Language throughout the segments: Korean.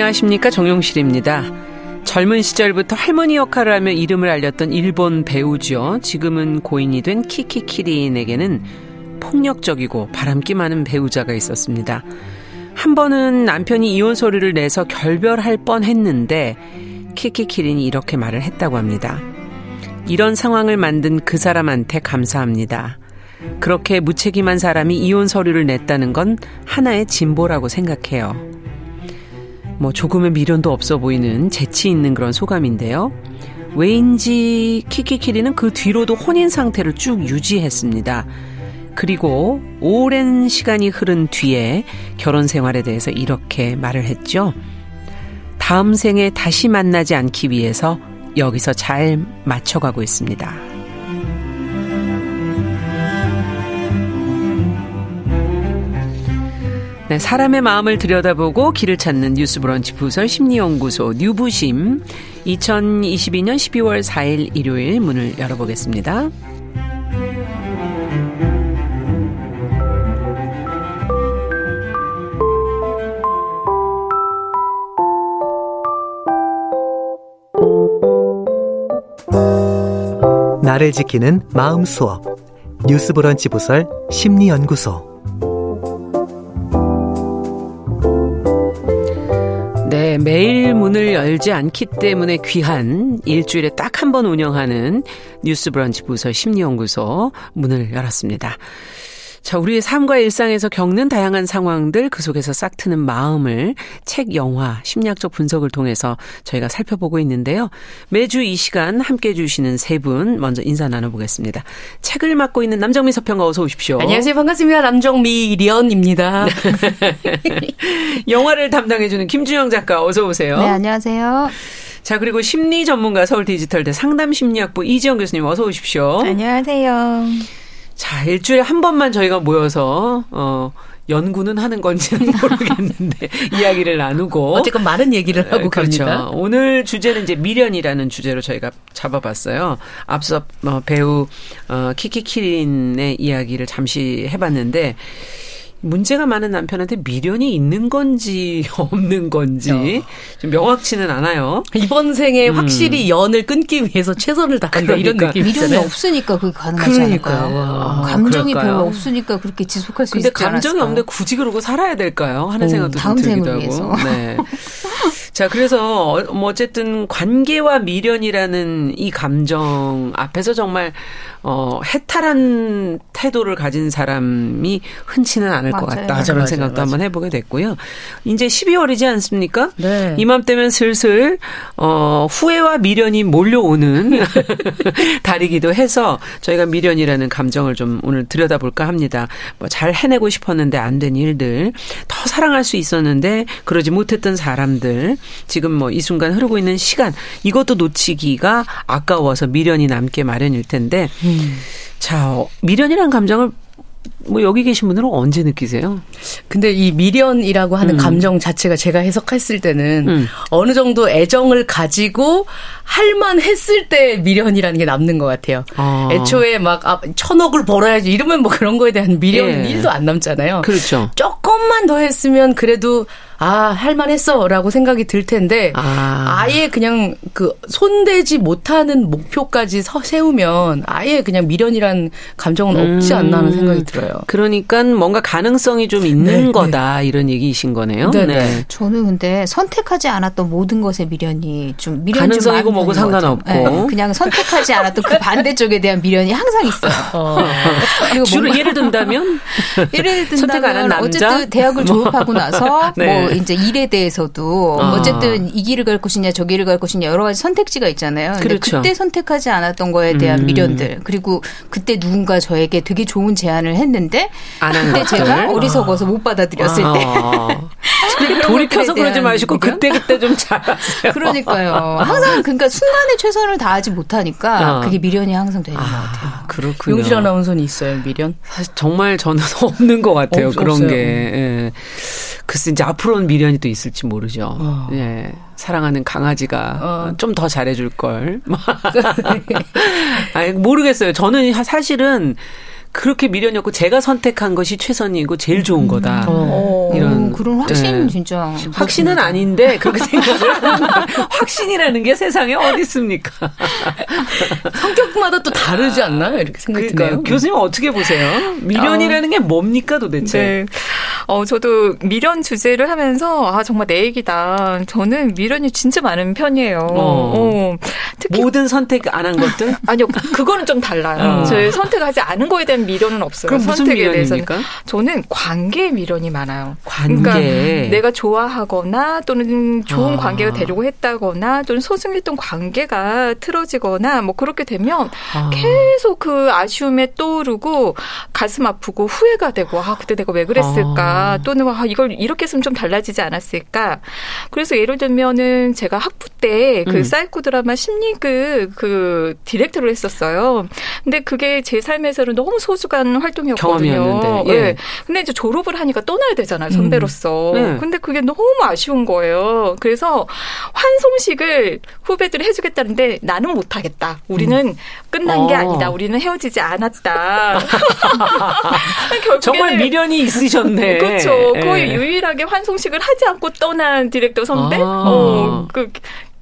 안녕하십니까 정용실입니다. 젊은 시절부터 할머니 역할을 하며 이름을 알렸던 일본 배우죠. 지금은 고인이 된 키키키린에게는 폭력적이고 바람기 많은 배우자가 있었습니다. 한 번은 남편이 이혼 소리를 내서 결별할 뻔 했는데 키키키린이 이렇게 말을 했다고 합니다. 이런 상황을 만든 그 사람한테 감사합니다. 그렇게 무책임한 사람이 이혼 서류를 냈다는 건 하나의 진보라고 생각해요. 뭐 조금의 미련도 없어 보이는 재치 있는 그런 소감인데요. 왜인지 키키키리는 그 뒤로도 혼인 상태를 쭉 유지했습니다. 그리고 오랜 시간이 흐른 뒤에 결혼 생활에 대해서 이렇게 말을 했죠. 다음 생에 다시 만나지 않기 위해서 여기서 잘 맞춰가고 있습니다. 네, 사람의 마음을 들여다보고 길을 찾는 뉴스브런치 부설 심리연구소 뉴부심. 2022년 12월 4일 일요일 문을 열어보겠습니다. 나를 지키는 마음 수업. 뉴스브런치 부설 심리연구소 매일 문을 열지 않기 때문에 귀한 일주일에 딱 한 번 운영하는 뉴스 브런치 부서 심리연구소 문을 열었습니다. 자, 우리의 삶과 일상에서 겪는 다양한 상황들 그 속에서 싹 트는 마음을 책, 영화, 심리학적 분석을 통해서 저희가 살펴보고 있는데요. 매주 이 시간 함께 해 주시는 세 분 먼저 인사 나눠보겠습니다. 책을 맡고 있는 남정미 서평가 어서 오십시오. 안녕하세요. 반갑습니다. 남정미 리언입니다. 영화를 담당해 주는 김주영 작가 어서 오세요. 네, 안녕하세요. 자, 그리고 심리 전문가 서울 디지털대 상담 심리학부 이지영 교수님 어서 오십시오. 안녕하세요. 자, 일주일에 한 번만 저희가 모여서, 어, 연구는 하는 건지는 모르겠는데 이야기를 나누고 어쨌건 많은 얘기를 하고 그렇죠. 갑니다. 오늘 주제는 이제 미련이라는 주제로 저희가 잡아봤어요. 앞서 어, 배우 어, 키키키린의 이야기를 잠시 해봤는데 문제가 많은 남편한테 미련이 있는 건지 없는 건지 어. 좀 명확치는 않아요. 이번 생에 음. 확실히 연을 끊기 위해서 최선을 다한다 그러니까. 이런 느낌 미련이 없으니까 그게 가능하지 그러니까요. 않을까요? 아, 감정이 그럴까요? 별로 없으니까 그렇게 지속할 수 있지 않을까요? 근데 감정이 없는데 굳이 그러고 살아야 될까요? 하는 오, 생각도 좀 들기도 하고. 네. 자, 그래서 어, 뭐 어쨌든 관계와 미련이라는 이 감정 앞에서 정말 어 해탈한 태도를 가진 사람이 흔치는 않을 맞아요. 것 같다. 저런 맞아요. 생각도 맞아요. 한번 해보게 됐고요. 이제 12월이지 않습니까? 네. 이맘때면 슬슬 어 후회와 미련이 몰려오는 달이기도 해서 저희가 미련이라는 감정을 좀 오늘 들여다볼까 합니다. 뭐 잘 해내고 싶었는데 안 된 일들, 더 사랑할 수 있었는데 그러지 못했던 사람들, 지금 뭐 이 순간 흐르고 있는 시간 이것도 놓치기가 아까워서 미련이 남게 마련일 텐데 음. 자 미련이란 감정을 뭐 여기 계신 분들은 언제 느끼세요? 근데 이 미련이라고 하는 음. 감정 자체가 제가 해석했을 때는 음. 어느 정도 애정을 가지고 할만 했을 때 미련이라는 게 남는 것 같아요. 아. 애초에 막 아, 천억을 벌어야지 이러면 뭐 그런 거에 대한 미련은 예. 1도 안 남잖아요. 그렇죠. 조금만 더 했으면 그래도 아, 할만했어라고 생각이 들 텐데 아. 예 그냥 그 손대지 못하는 목표까지 서, 세우면 아예 그냥 미련이란 감정은 없지 않나 하는 생각이 들어요. 그러니까 뭔가 가능성이 좀 있는 네, 네. 거다 네. 이런 얘기이신 거네요. 네, 네. 저는 근데 선택하지 않았던 모든 것에 미련이 좀 미련이 가능성이고 뭐고 상관없고 네, 그냥 선택하지 않았던 그 반대쪽에 대한 미련이 항상 있어요. 어. 그리고 주로 예를 든다면 예를 든다면 어쨌든 대학을 졸업하고 나서 네. 뭐 이제 일에 대해서도 아. 어쨌든 이 길을 갈 것이냐 저 길을 갈 것이냐 여러 가지 선택지가 있잖아요. 근데 그렇죠. 그때 선택하지 않았던 거에 대한 음. 미련들 그리고 그때 누군가 저에게 되게 좋은 제안을 했는데 그때 제가 어리석어서 못 받아들였을 아. 때. 돌이켜서 그러지 마시고 그때 그때 좀 잘하세요. 그러니까요. 항상 그러니까 순간에 최선을 다하지 못하니까 어. 그게 미련이 항상 되는 아, 것 같아요. 그렇군요. 용실 아나운서는 있어요 미련? 사실 정말 저는 없는 것 같아요. 없, 그런 없어요. 게. 예. 글쎄 이제 앞으로 는 미련이 또 있을지 모르죠. 어. 예. 사랑하는 강아지가 어. 좀더 잘해줄 걸. 아니 모르겠어요. 저는 사실은 그렇게 미련이 없고 제가 선택한 것이 최선이고 제일 좋은 거다. 어. 이런 그런 확신 네. 진짜 확신은 아닌데 그렇게 생각을 확신이라는 게 세상에 어디 있습니까? 성격마다 또 다르지 않나요? 이렇게 생각이 드네요. 교수님 어떻게 보세요? 미련이라는 어. 게 뭡니까 도대체? 네. 어 저도 미련 주제를 하면서 아 정말 내 얘기다. 저는 미련이 진짜 많은 편이에요. 어. 어. 특히 모든 선택 안 한 것들? 아니요, 그거는 좀 달라요. 어. 저희 선택하지 않은 거에 대한 미련은 없어요. 그럼 무슨 선택에 대해서는 저는 관계에 미련이 많아요. 관계. 그러니까 내가 좋아하거나 또는 좋은 아. 관계가 되려고 했다거나 또는 소중했던 관계가 틀어지거나 뭐 그렇게 되면 아. 계속 그 아쉬움에 떠오르고 가슴 아프고 후회가 되고 아 그때 내가 왜 그랬을까 아. 또는 아 이걸 이렇게 했으면 좀 달라지지 않았을까. 그래서 예를 들면은 제가 학부 때 그 음. 사이코 드라마 심리극 그 디렉터를 했었어요. 근데 그게 제 삶에서는 너무 소중한 활동이었거든요. 경험이었는데. 예. 네. 근데 이제 졸업을 하니까 떠나야 되잖아요. 선배로서. 음. 네. 근데 그게 너무 아쉬운 거예요. 그래서 환송식을 후배들이 해주겠다는데 나는 못하겠다. 우리는 음. 끝난 어. 게 아니다. 우리는 헤어지지 않았다. 정말 미련이 있으셨네. 그렇죠. 거의 예. 유일하게 환송식을 하지 않고 떠난 디렉터 선배. 아. 어, 그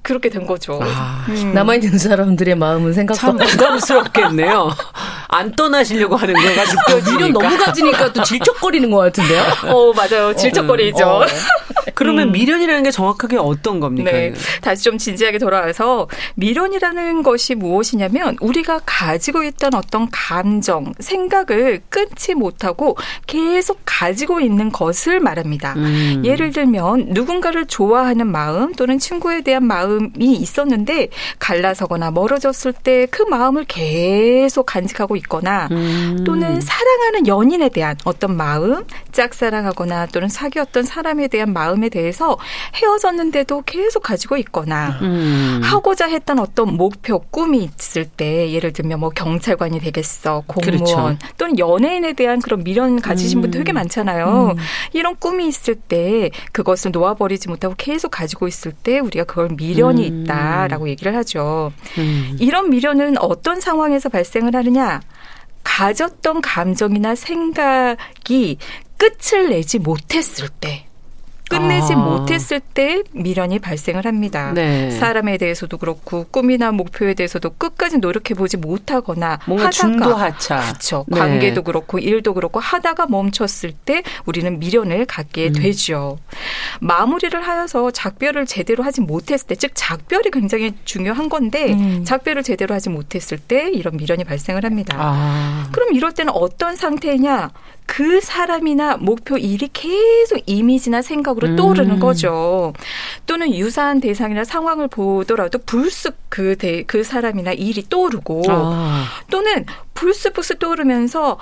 그렇게 된 거죠. 아, 음. 남아있는 사람들의 마음은 생각보다 부담스럽겠네요. 안 떠나시려고 하는 거가 느껴지니까. 미련 너무 가지니까 또 질척거리는 것 같은데요? 어, 맞아요. 질척거리죠. 어. 그러면 음. 미련이라는 게 정확하게 어떤 겁니까? 네. 다시 좀 진지하게 돌아와서 미련이라는 것이 무엇이냐면 우리가 가지고 있던 어떤 감정, 생각을 끊지 못하고 계속 가지고 있는 것을 말합니다. 음. 예를 들면 누군가를 좋아하는 마음 또는 친구에 대한 마음 마음이 있었는데 갈라서거나 멀어졌을 때 그 마음을 계속 간직하고 있거나 음. 또는 사랑하는 연인에 대한 어떤 마음, 짝사랑하거나 또는 사귀었던 사람에 대한 마음에 대해서 헤어졌는데도 계속 가지고 있거나 음. 하고자 했던 어떤 목표, 꿈이 있을 때 예를 들면 뭐 경찰관이 되겠어, 공무원 그렇죠. 또는 연예인에 대한 그런 미련 가지신 음. 분들 되게 많잖아요. 음. 이런 꿈이 있을 때 그것을 놓아버리지 못하고 계속 가지고 있을 때 우리가 그걸 미련 미련이 음. 있다라고 얘기를 하죠. 음. 이런 미련은 어떤 상황에서 발생을 하느냐? 가졌던 감정이나 생각이 끝을 내지 못했을 때. 끝내지 아. 못했을 때 미련이 발생을 합니다. 네. 사람에 대해서도 그렇고 꿈이나 목표에 대해서도 끝까지 노력해 보지 못하거나 뭔가 하다가 중도하차. 그렇죠. 네. 관계도 그렇고 일도 그렇고 하다가 멈췄을 때 우리는 미련을 갖게 음. 되죠. 마무리를 하여서 작별을 제대로 하지 못했을 때, 즉 작별이 굉장히 중요한 건데 음. 작별을 제대로 하지 못했을 때 이런 미련이 발생을 합니다. 아. 그럼 이럴 때는 어떤 상태냐? 그 사람이나 목표 일이 계속 이미지나 생각으로 음. 떠오르는 거죠. 또는 유사한 대상이나 상황을 보더라도 불쑥 그, 대, 그 사람이나 일이 떠오르고 아. 또는 불쑥불쑥 떠오르면서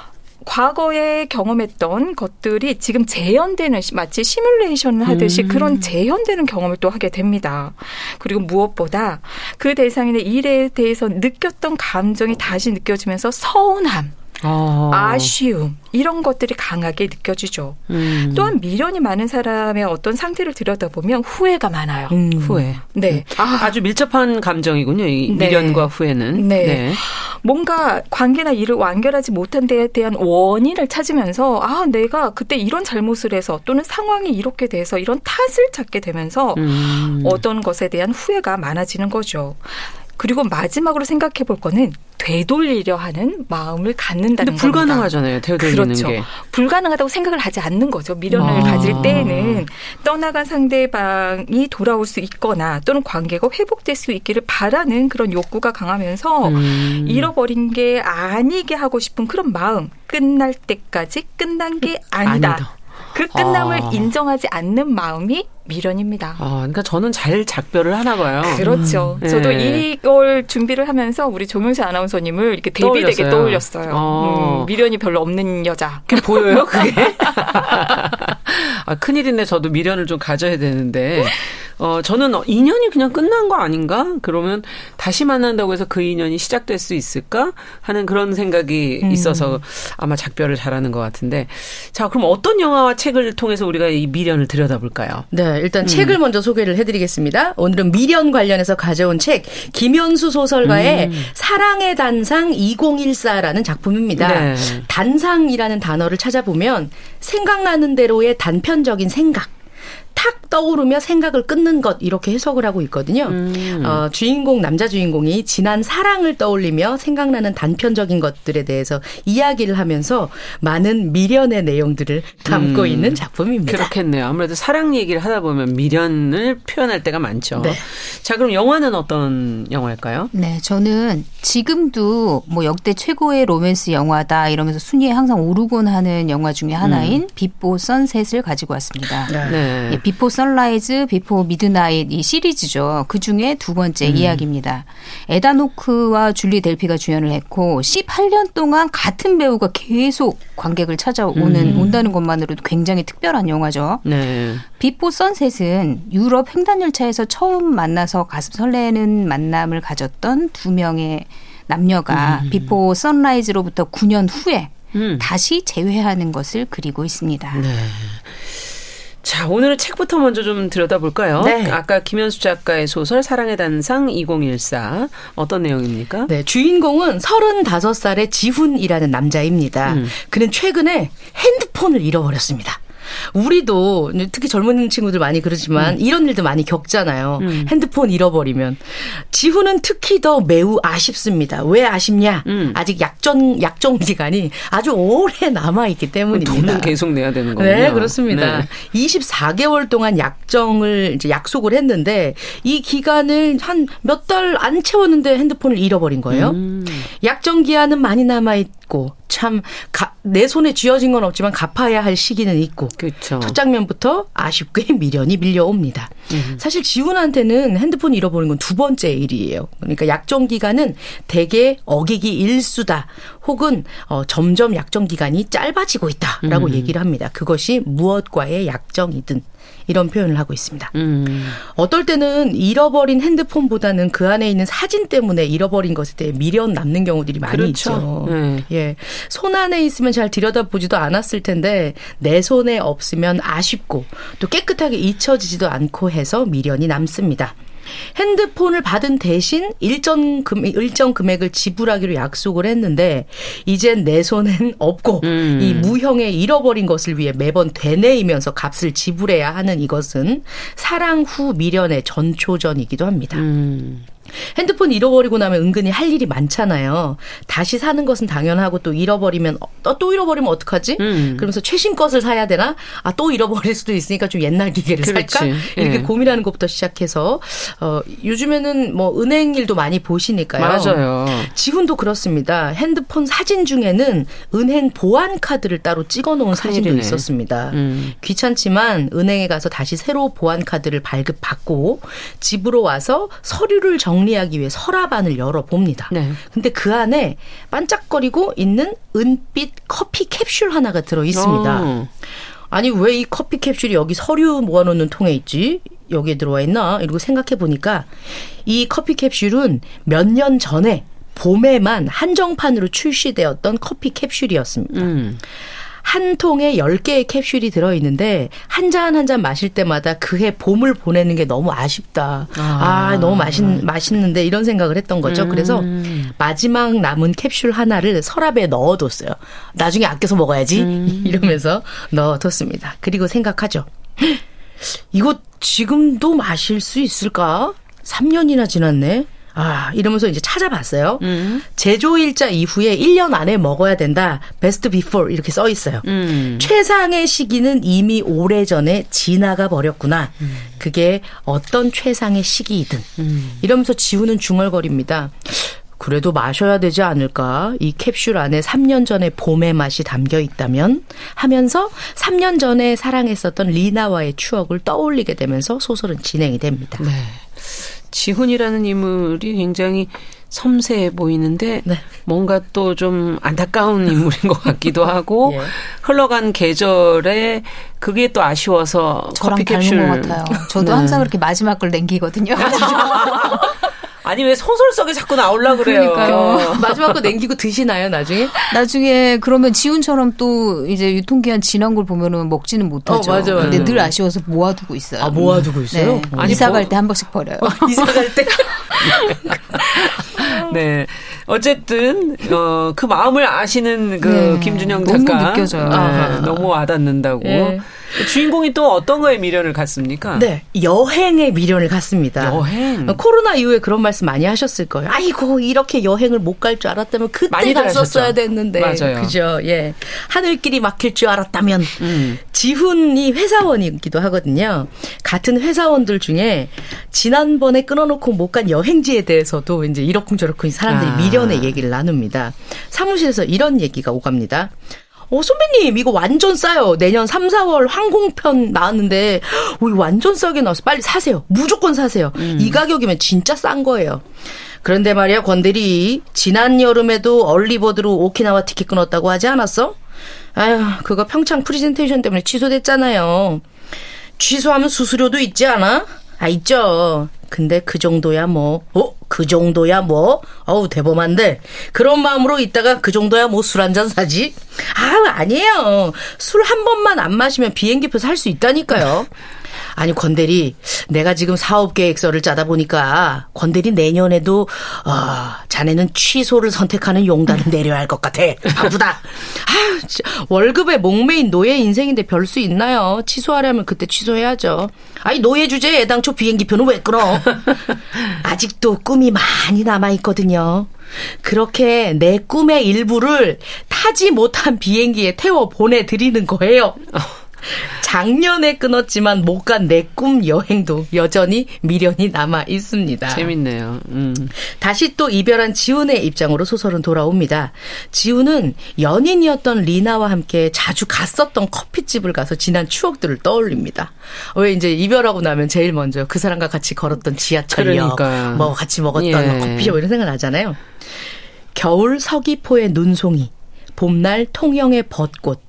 과거에 경험했던 것들이 지금 재현되는 마치 시뮬레이션을 하듯이 음. 그런 재현되는 경험을 또 하게 됩니다. 그리고 무엇보다 그 대상인의 일에 대해서 느꼈던 감정이 다시 느껴지면서 서운함, 어. 아쉬움 이런 것들이 강하게 느껴지죠. 음. 또한 미련이 많은 사람의 어떤 상태를 들여다보면 후회가 많아요. 음. 후회. 네. 음. 아. 주 밀접한 감정이군요. 이 네. 미련과 후회는. 네. 네. 뭔가 관계나 일을 완결하지 못한 데에 대한 원인을 찾으면서 아 내가 그때 이런 잘못을 해서 또는 상황이 이렇게 돼서 이런 탓을 찾게 되면서 음. 어떤 것에 대한 후회가 많아지는 거죠. 그리고 마지막으로 생각해 볼 거는 되돌리려 하는 마음을 갖는다는 근데 불가능하잖아요. 되돌리는 그렇죠. 게. 불가능하다고 생각을 하지 않는 거죠. 미련을 아. 가질 때에는 떠나간 상대방이 돌아올 수 있거나 또는 관계가 회복될 수 있기를 바라는 그런 욕구가 강하면서 음. 잃어버린 게 아니게 하고 싶은 그런 마음 끝날 때까지 끝난 게 아니다. 아니다. 그 끝남을 아. 인정하지 않는 마음이 미련입니다. 아, 그러니까 저는 잘 작별을 하나 봐요. 그렇죠. 음. 저도 네. 이걸 준비를 하면서 우리 정용실 아나운서님을 이렇게 대비되게 떠올렸어요. 어. 음, 미련이 별로 없는 여자. 그게 보여요, 그게? 아, 큰일이네. 저도 미련을 좀 가져야 되는데. 어, 저는 인연이 그냥 끝난 거 아닌가? 그러면 다시 만난다고 해서 그 인연이 시작될 수 있을까? 하는 그런 생각이 음. 있어서 아마 작별을 잘하는 것 같은데. 자, 그럼 어떤 영화와 책을 통해서 우리가 이 미련을 들여다볼까요? 네, 일단 음. 책을 먼저 소개를 해드리겠습니다. 오늘은 미련 관련해서 가져온 책, 김현수 소설가의 음. 사랑의 단상 2014라는 작품입니다. 네. 단상이라는 단어를 찾아보면 생각나는 대로의 단편적인 생각, 탁 떠오르며 생각을 끊는 것 이렇게 해석을 하고 있거든요. 음. 어, 주인공 남자 주인공이 지난 사랑을 떠올리며 생각나는 단편적인 것들에 대해서 이야기를 하면서 많은 미련의 내용들을 담고 음. 있는 작품입니다. 그렇겠네요. 아무래도 사랑 얘기를 하다 보면 미련을 표현할 때가 많죠. 네. 자, 그럼 영화는 어떤 영화일까요? 네, 저는 지금도 뭐 역대 최고의 로맨스 영화다 이러면서 순위에 항상 오르곤 하는 영화 중에 하나인 음. 비포 선셋을 가지고 왔습니다. 네. 네. 예, 비포 선라이즈, 비포 미드나잇 이 시리즈죠. 그 중에 두 번째 음. 이야기입니다. 에단 호크와 줄리 델피가 주연을 했고 18년 동안 같은 배우가 계속 관객을 찾아오는 음. 온다는 것만으로도 굉장히 특별한 영화죠. 네. 비포 선셋은 유럽 횡단열차에서 처음 만나서 가슴 설레는 만남을 가졌던 두 명의 남녀가 음. 비포 선라이즈로부터 9년 후에 음. 다시 재회하는 것을 그리고 있습니다. 네. 자, 오늘은 책부터 먼저 좀 들여다볼까요? 네. 아까 김연수 작가의 소설 사랑의 단상 2014 어떤 내용입니까? 네, 주인공은 35살의 지훈이라는 남자입니다. 음. 그는 최근에 핸드폰을 잃어버렸습니다. 우리도 특히 젊은 친구들 많이 그러지만 음. 이런 일도 많이 겪잖아요. 음. 핸드폰 잃어버리면 지훈은 특히 더 매우 아쉽습니다. 왜 아쉽냐? 음. 아직 약정 약정 기간이 아주 오래 남아 있기 때문입니다. 돈은 계속 내야 되는 거군요. 네, 그렇습니다. 네. 24개월 동안 약정을 이제 약속을 했는데 이 기간을 한 몇 달 안 채웠는데 핸드폰을 잃어버린 거예요. 음. 약정 기한은 많이 남아 있고 참 내 손에 쥐어진 건 없지만 갚아야 할 시기는 있고 그쵸. 첫 장면부터 아쉽게 미련이 밀려옵니다. 음. 사실 지훈한테는 핸드폰 잃어버린 건 두 번째 일이에요. 그러니까 약정 기간은 대개 어기기 일수다 혹은 어, 점점 약정 기간이 짧아지고 있다라고 음. 얘기를 합니다. 그것이 무엇과의 약정이든 이런 표현을 하고 있습니다. 음. 어떨 때는 잃어버린 핸드폰보다는 그 안에 있는 사진 때문에 잃어버린 것에 대해 미련 남는 경우들이 많이 그렇죠. 있죠. 네. 예. 손 안에 있으면 잘 들여다보지도 않았을 텐데 내 손에 없으면 아쉽고 또 깨끗하게 잊혀지지도 않고 해서 미련이 남습니다. 핸드폰을 받은 대신 일정 금 일정 금액을 지불하기로 약속을 했는데 이젠 내 손엔 없고 음. 이 무형에 잃어버린 것을 위해 매번 되뇌이면서 값을 지불해야 하는 이것은 사랑 후 미련의 전초전이기도 합니다. 음. 핸드폰 잃어버리고 나면 은근히 할 일이 많잖아요. 다시 사는 것은 당연하고 또 잃어버리면 또, 또 잃어버리면 어떡하지? 음. 그러면서 최신 것을 사야 되나? 아 또 잃어버릴 수도 있으니까 좀 옛날 기계를 그렇지. 살까? 이렇게 예. 고민하는 것부터 시작해서 어 요즘에는 뭐 은행 일도 많이 보시니까요. 맞아요. 지금도 그렇습니다. 핸드폰 사진 중에는 은행 보안 카드를 따로 찍어놓은 사진도 있었습니다. 음. 귀찮지만 은행에 가서 다시 새로 보안 카드를 발급받고 집으로 와서 서류를 정 정리하기 위해 서랍안을 열어봅니다. 네. 근데 그 안에 반짝거리고 있는 은빛 커피 캡슐 하나가 들어 있습니다. 어. 아니 왜 이 커피 캡슐이 여기 서류 모아놓는 통에 있지? 여기에 들어와 있나? 이러고 생각해 보니까 이 커피 캡슐은 몇 년 전에 봄에만 한정판으로 출시되었던 커피 캡슐이었습니다. 음. 한 통에 10개의 캡슐이 들어있는데 한 잔 한 잔 마실 때마다 그해 봄을 보내는 게 너무 아쉽다. 아, 아 너무 맛있, 맛있는데 이런 생각을 했던 거죠. 음. 그래서 마지막 남은 캡슐 하나를 서랍에 넣어뒀어요. 나중에 아껴서 먹어야지. 음. 이러면서 넣어뒀습니다. 그리고 생각하죠. 이거 지금도 마실 수 있을까? 3년이나 지났네. 아, 이러면서 이제 찾아봤어요. 음. 제조일자 이후에 1년 안에 먹어야 된다. Best before 이렇게 써 있어요. 음. 최상의 시기는 이미 오래전에 지나가 버렸구나. 음. 그게 어떤 최상의 시기이든. 음. 이러면서 지훈은 중얼거립니다. 그래도 마셔야 되지 않을까? 이 캡슐 안에 3년 전의 봄의 맛이 담겨 있다면 하면서 3년 전에 사랑했었던 리나와의 추억을 떠올리게 되면서 소설은 진행이 됩니다. 네. 지훈이라는 인물이 굉장히 섬세해 보이는데 네. 뭔가 또 좀 안타까운 인물인 것 같기도 하고 예. 흘러간 계절에 그게 또 아쉬워서 커피 캡슐 것 같아요. 저도 네. 항상 그렇게 마지막 걸 남기거든요. 아니 왜 소설 속에 자꾸 나올라 그래요. 그러니까요. 마지막 거 남기고 드시나요 나중에? 나중에 그러면 지훈처럼 또 이제 유통기한 지난 걸 보면은 먹지는 못하죠. 어, 맞아, 맞아. 근데 늘 아쉬워서 모아두고 있어요. 아 모아두고 있어요? 네. 아니, 이사 갈 때 한 번씩 버려요. 어, 이사 갈 때. 네. 어쨌든 어, 그 마음을 아시는 그 네. 김준영 작가 너무 느껴져요. 네. 너무 와닿는다고. 네. 주인공이 또 어떤 거에 미련을 갖습니까? 네, 여행에 미련을 갖습니다. 여행. 코로나 이후에 그런 말씀 많이 하셨을 거예요. 아이고 이렇게 여행을 못 갈 줄 알았다면 그때 갔었어야 됐는데. 맞아요. 그죠? 예, 하늘길이 막힐 줄 알았다면. 음. 지훈이 회사원이기도 하거든요. 같은 회사원들 중에 지난번에 끊어놓고 못 간 여행지에 대해서도 이제 이러쿵저러쿵 사람들이 아. 미련의 얘기를 나눕니다. 사무실에서 이런 얘기가 오갑니다. 어, 선배님, 이거 완전 싸요. 내년 3, 4월 항공편 나왔는데, 오, 이거 완전 싸게 나왔어. 빨리 사세요. 무조건 사세요. 음. 이 가격이면 진짜 싼 거예요. 그런데 말이야, 권대리. 지난 여름에도 early bird로 오키나와 티켓 끊었다고 하지 않았어? 아휴, 그거 평창 프리젠테이션 때문에 취소됐잖아요. 취소하면 수수료도 있지 않아? 아, 있죠. 근데 그 정도야 뭐, 어? 그 정도야 뭐? 어우, 대범한데. 그런 마음으로 있다가 그 정도야 뭐 술 한 잔 사지? 아, 아니에요. 술 한 번만 안 마시면 비행기표 살 수 있다니까요. 아니 권 대리 내가 지금 사업 계획서를 짜다 보니까 권 대리 내년에도 어, 자네는 취소를 선택하는 용단을 내려야 할 것 같아. 바쁘다. 아, 월급에 목매인 노예 인생인데 별 수 있나요? 취소하려면 그때 취소해야죠. 아니 노예 주제에 애당초 비행기표는 왜 끊어? 아직도 꿈이 많이 남아 있거든요. 그렇게 내 꿈의 일부를 타지 못한 비행기에 태워 보내드리는 거예요. 작년에 끊었지만 못 간 내 꿈 여행도 여전히 미련이 남아 있습니다. 재밌네요. 음. 다시 또 이별한 지훈의 입장으로 소설은 돌아옵니다. 지훈은 연인이었던 리나와 함께 자주 갔었던 커피집을 가서 지난 추억들을 떠올립니다. 왜 이제 이별하고 나면 제일 먼저 그 사람과 같이 걸었던 지하철역, 그러니까. 뭐 같이 먹었던 예. 커피숍 이런 생각 나잖아요. 겨울 서귀포의 눈송이, 봄날 통영의 벚꽃,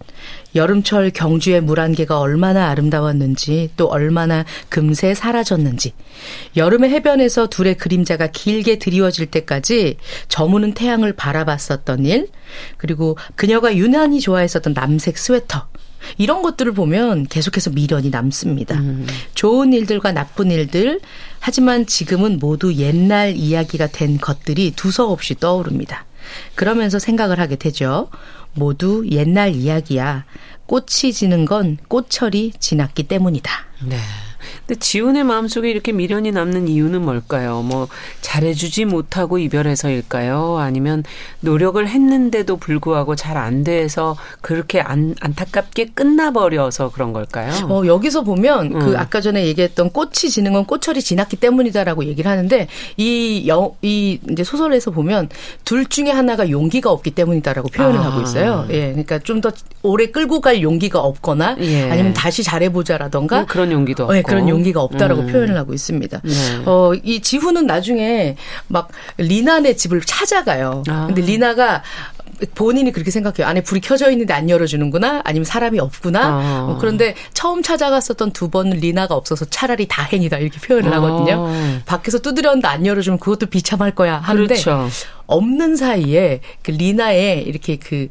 여름철 경주의 물안개가 얼마나 아름다웠는지 또 얼마나 금세 사라졌는지 여름의 해변에서 둘의 그림자가 길게 드리워질 때까지 저무는 태양을 바라봤었던 일 그리고 그녀가 유난히 좋아했었던 남색 스웨터 이런 것들을 보면 계속해서 미련이 남습니다. 음. 좋은 일들과 나쁜 일들, 하지만 지금은 모두 옛날 이야기가 된 것들이 두서없이 떠오릅니다. 그러면서 생각을 하게 되죠. 모두 옛날 이야기야. 꽃이 지는 건 꽃철이 지났기 때문이다. 네. 근데 지훈의 마음속에 이렇게 미련이 남는 이유는 뭘까요? 뭐 잘해주지 못하고 이별해서일까요? 아니면 노력을 했는데도 불구하고 잘 안 돼서 그렇게 안, 안타깝게 끝나버려서 그런 걸까요? 어, 여기서 보면 그 음. 그 아까 전에 얘기했던 꽃이 지는 건 꽃철이 지났기 때문이다라고 얘기를 하는데 이, 여, 이 이제 소설에서 보면 둘 중에 하나가 용기가 없기 때문이다라고 표현을 아. 하고 있어요. 예, 그러니까 좀 더 오래 끌고 갈 용기가 없거나 예. 아니면 다시 잘해보자라던가 뭐 그런 용기도 없고. 예, 그런 용기 가 없다라고 음. 표현을 하고 있습니다. 네. 어, 이 지훈은 나중에 막 리나네 집을 찾아가요. 아. 근데 리나가 본인이 그렇게 생각해요. 안에 불이 켜져 있는데 안 열어주는구나? 아니면 사람이 없구나? 아. 어, 그런데 처음 찾아갔었던 두 번은 리나가 없어서 차라리 다행이다. 이렇게 표현을 아. 하거든요. 밖에서 두드렸는데 안 열어주면 그것도 비참할 거야. 하는데 그렇죠. 없는 사이에 그 리나의 이렇게 그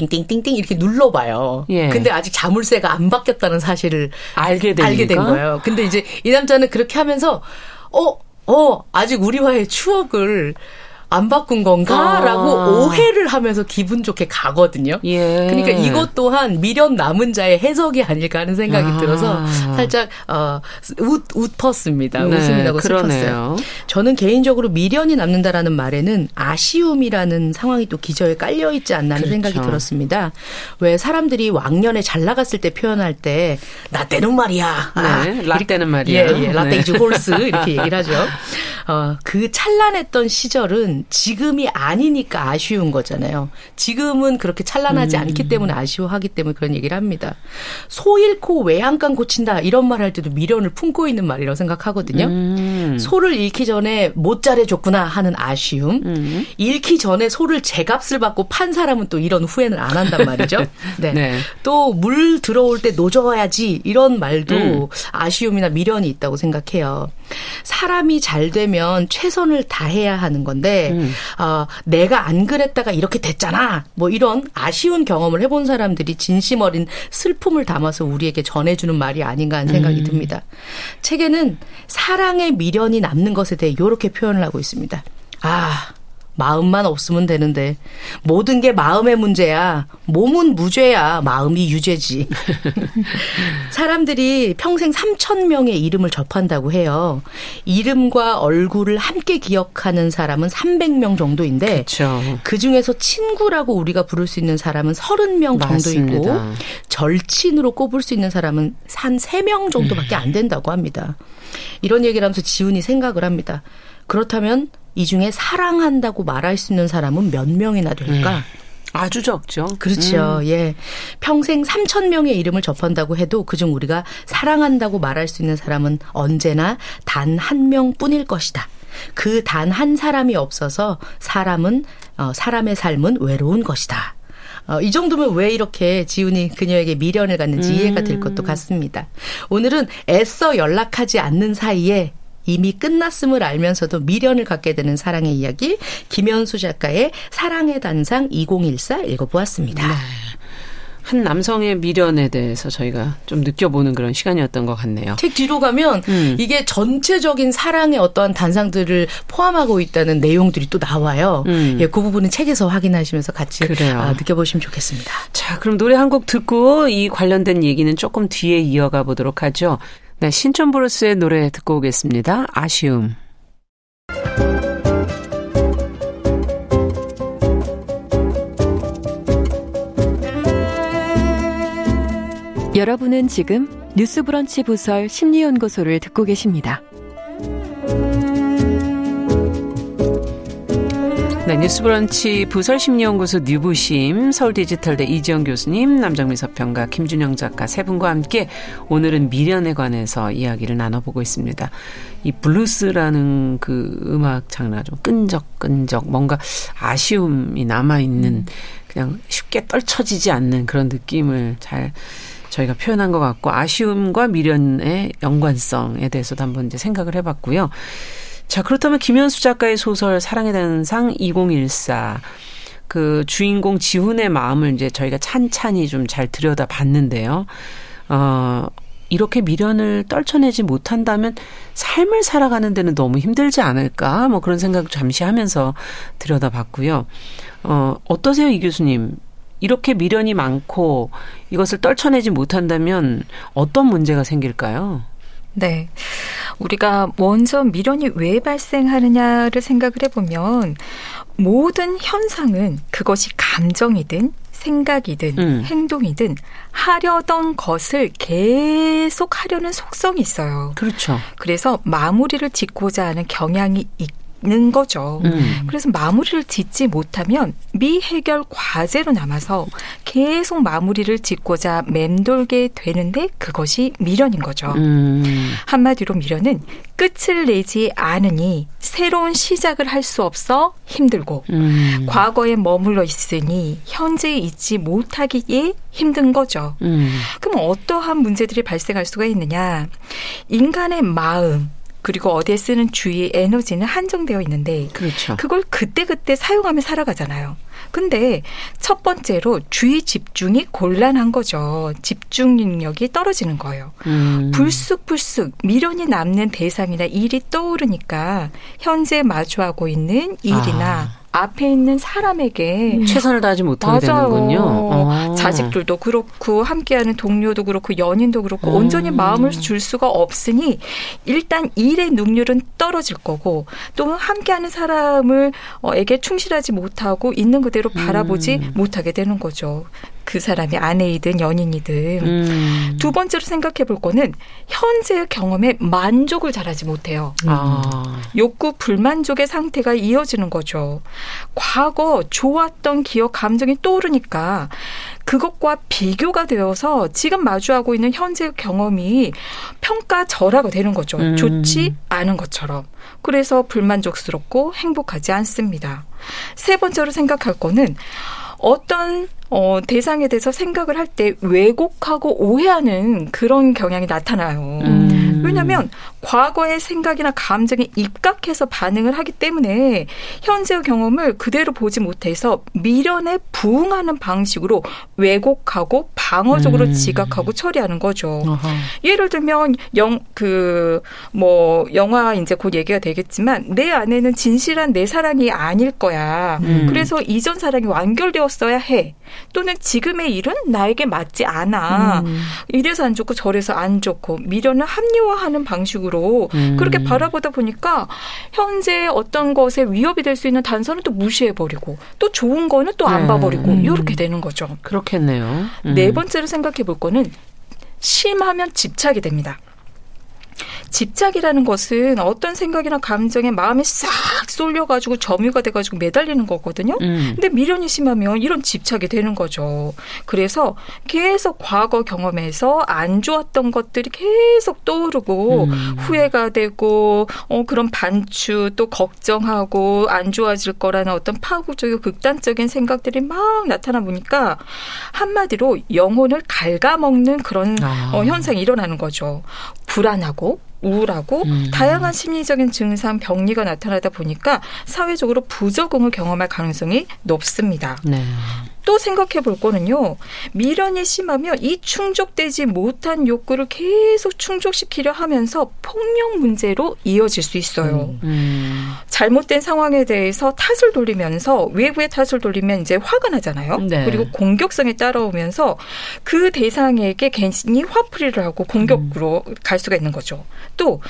띵띵띵띵 이렇게 눌러봐요. 예. 근데 아직 자물쇠가 안 바뀌었다는 사실을 알게, 되니까? 알게 된 거예요. 근데 이제 이 남자는 그렇게 하면서 어, 어, 아직 우리와의 추억을 안 바꾼 건가라고 아. 오해를 하면서 기분 좋게 가거든요. 예. 그러니까 이것 또한 미련 남은 자의 해석이 아닐까 하는 생각이 아. 들어서 살짝 어, 웃 웃었습니다. 네, 웃음이 나고 그러네요. 슬펐어요. 저는 개인적으로 미련이 남는다라는 말에는 아쉬움이라는 상황이 또 기저에 깔려 있지 않나 하는 그렇죠. 생각이 들었습니다. 왜 사람들이 왕년에 잘 나갔을 때 표현할 때 나 때는 말이야. 아, 네, 라떼는 말이야. 예, 예, latte is horse 이렇게 얘기를 하죠. 어, 그 찬란했던 시절은 지금이 아니니까 아쉬운 거잖아요. 지금은 그렇게 찬란하지 음. 않기 때문에 아쉬워하기 때문에 그런 얘기를 합니다. 소 잃고 외양간 고친다 이런 말 할 때도 미련을 품고 있는 말이라고 생각하거든요. 음. 소를 잃기 전에 못 잘해줬구나 하는 아쉬움. 음. 잃기 전에 소를 제값을 받고 판 사람은 또 이런 후회는 안 한단 말이죠. 네. 네. 또물 들어올 때 노져야지 이런 말도 음. 아쉬움이나 미련이 있다고 생각해요. 사람이 잘 되면 최선을 다해야 하는 건데 음. 어, 내가 안 그랬다가 이렇게 됐잖아. 뭐 이런 아쉬운 경험을 해본 사람들이 진심 어린 슬픔을 담아서 우리에게 전해주는 말이 아닌가 하는 생각이 음. 듭니다. 책에는 사랑의 미련이 남는 것에 대해 이렇게 표현을 하고 있습니다. 아, 마음만 없으면 되는데 모든 게 마음의 문제야. 몸은 무죄야. 마음이 유죄지. 사람들이 평생 3천 명의 이름을 접한다고 해요. 이름과 얼굴을 함께 기억하는 사람은 300명 정도인데. 그 중에서 친구라고 우리가 부를 수 있는 사람은 30명 정도이고 맞습니다. 절친으로 꼽을 수 있는 사람은 한 3명 정도밖에 안 된다고 합니다. 이런 얘기를 하면서 지훈이 생각을 합니다. 그렇다면 이 중에 사랑한다고 말할 수 있는 사람은 몇 명이나 될까? 음. 아주 적죠. 그렇죠. 음. 예. 평생 3천 명의 이름을 접한다고 해도 그중 우리가 사랑한다고 말할 수 있는 사람은 언제나 단 한 명뿐일 것이다. 그 단 한 사람이 없어서 사람은 어, 사람의 삶은 외로운 것이다. 어, 이 정도면 왜 이렇게 지훈이 그녀에게 미련을 갖는지 음. 이해가 될 것도 같습니다. 오늘은 애써 연락하지 않는 사이에 이미 끝났음을 알면서도 미련을 갖게 되는 사랑의 이야기 김현수 작가의 사랑의 단상 2014 읽어보았습니다. 네. 한 남성의 미련에 대해서 저희가 좀 느껴보는 그런 시간이었던 것 같네요. 책 뒤로 가면 음. 이게 전체적인 사랑의 어떠한 단상들을 포함하고 있다는 내용들이 또 나와요. 음. 예, 그 부분은 책에서 확인하시면서 같이 아, 느껴보시면 좋겠습니다. 자, 그럼 노래 한 곡 듣고 이 관련된 얘기는 조금 뒤에 이어가 보도록 하죠. 네, 신촌 브루스의 노래 듣고 오겠습니다. 아쉬움. 여러분은 지금 뉴스브런치 부설 심리연구소를 듣고 계십니다. 네, 뉴스브런치 부설심리연구소 뉴부심 서울디지털대 이지영 교수님, 남정미 서평가 김준영 작가 세 분과 함께 오늘은 미련에 관해서 이야기를 나눠보고 있습니다. 이 블루스라는 그 음악 장르가 좀 끈적끈적 뭔가 아쉬움이 남아있는 그냥 쉽게 떨쳐지지 않는 그런 느낌을 잘 저희가 표현한 것 같고 아쉬움과 미련의 연관성에 대해서도 한번 이제 생각을 해봤고요. 자, 그렇다면 김현수 작가의 소설 사랑에 대한 상 2014. 그 주인공 지훈의 마음을 이제 저희가 찬찬히 좀 잘 들여다 봤는데요. 어, 이렇게 미련을 떨쳐내지 못한다면 삶을 살아가는 데는 너무 힘들지 않을까? 뭐 그런 생각 잠시 하면서 들여다 봤고요. 어, 어떠세요, 이 교수님? 이렇게 미련이 많고 이것을 떨쳐내지 못한다면 어떤 문제가 생길까요? 네. 우리가 먼저 미련이 왜 발생하느냐를 생각을 해보면 모든 현상은 그것이 감정이든 생각이든 음. 행동이든 하려던 것을 계속 하려는 속성이 있어요. 그렇죠. 그래서 마무리를 짓고자 하는 경향이 있고 는 거죠. 음. 그래서 마무리를 짓지 못하면 미해결 과제로 남아서 계속 마무리를 짓고자 맴돌게 되는데 그것이 미련인 거죠. 음. 한마디로 미련은 끝을 내지 않으니 새로운 시작을 할 수 없어 힘들고 음. 과거에 머물러 있으니 현재에 있지 못하기에 힘든 거죠. 음. 그럼 어떠한 문제들이 발생할 수가 있느냐? 인간의 마음 그리고 어디에 쓰는 주의 에너지는 한정되어 있는데 그렇죠. 그걸 그때그때 사용하며 살아가잖아요. 근데 첫 번째로 주의 집중이 곤란한 거죠. 집중 능력이 떨어지는 거예요. 음. 불쑥불쑥 미련이 남는 대상이나 일이 떠오르니까 현재 마주하고 있는 일이나 아. 앞에 있는 사람에게 음. 최선을 다하지 못하게 맞아요. 되는군요. 어. 자식들도 그렇고 함께하는 동료도 그렇고 연인도 그렇고 음. 온전히 마음을 줄 수가 없으니 일단 일의 능률은 떨어질 거고 또 함께하는 사람을 에게 충실하지 못하고 있는 그 대로 바라보지 음. 못하게 되는 거죠. 그 사람이 아내이든 연인이든 음. 두 번째로 생각해 볼 거는 현재의 경험에 만족을 잘하지 못해요. 아. 욕구 불만족의 상태가 이어지는 거죠. 과거 좋았던 기억 감정이 떠오르니까 그것과 비교가 되어서 지금 마주하고 있는 현재 경험이 평가절하가 되는 거죠. 음. 좋지 않은 것처럼. 그래서 불만족스럽고 행복하지 않습니다. 세 번째로 생각할 거는 어떤 어, 대상에 대해서 생각을 할 때 왜곡하고 오해하는 그런 경향이 나타나요. 음. 왜냐하면 과거의 생각이나 감정에 입각해서 반응을 하기 때문에 현재의 경험을 그대로 보지 못해서 미련에 부응하는 방식으로 왜곡하고 방어적으로 음. 지각하고 처리하는 거죠. 어허. 예를 들면 영 그 뭐 영화 이제 곧 얘기가 되겠지만 내 안에는 진실한 내 사랑이 아닐 거야. 음. 그래서 이전 사랑이 완결되었어야 해. 또는 지금의 일은 나에게 맞지 않아. 음. 이래서 안 좋고 저래서 안 좋고 미련을 합리화하는 방식으로 음. 그렇게 바라보다 보니까 현재 어떤 것에 위협이 될 수 있는 단서는 또 무시해버리고 또 좋은 거는 또안 네. 봐버리고 음. 이렇게 되는 거죠. 그렇겠네요. 네 음. 번째로 생각해 볼 거는 심하면 집착이 됩니다. 집착이라는 것은 어떤 생각이나 감정에 마음이 싹 쏠려가지고 점유가 돼가지고 매달리는 거거든요. 음. 근데 미련이 심하면 이런 집착이 되는 거죠. 그래서 계속 과거 경험에서 안 좋았던 것들이 계속 떠오르고 음. 후회가 되고 어 그런 반추 또 걱정하고 안 좋아질 거라는 어떤 파국적이고 극단적인 생각들이 막 나타나 보니까 한마디로 영혼을 갉아먹는 그런 아. 어, 현상이 일어나는 거죠. 불안하고 우울하고 음. 다양한 심리적인 증상, 병리가 나타나다 보니까 사회적으로 부적응을 경험할 가능성이 높습니다. 네. 또 생각해 볼 거는요. 미련이 심하면 이 충족되지 못한 욕구를 계속 충족시키려 하면서 폭력 문제로 이어질 수 있어요. 음. 음. 잘못된 상황에 대해서 탓을 돌리면서 외부의 탓을 돌리면 이제 화가 나잖아요. 네. 그리고 공격성이 따라오면서 그 대상에게 괜히 화풀이를 하고 공격으로 음. 갈 수가 있는 거죠. 또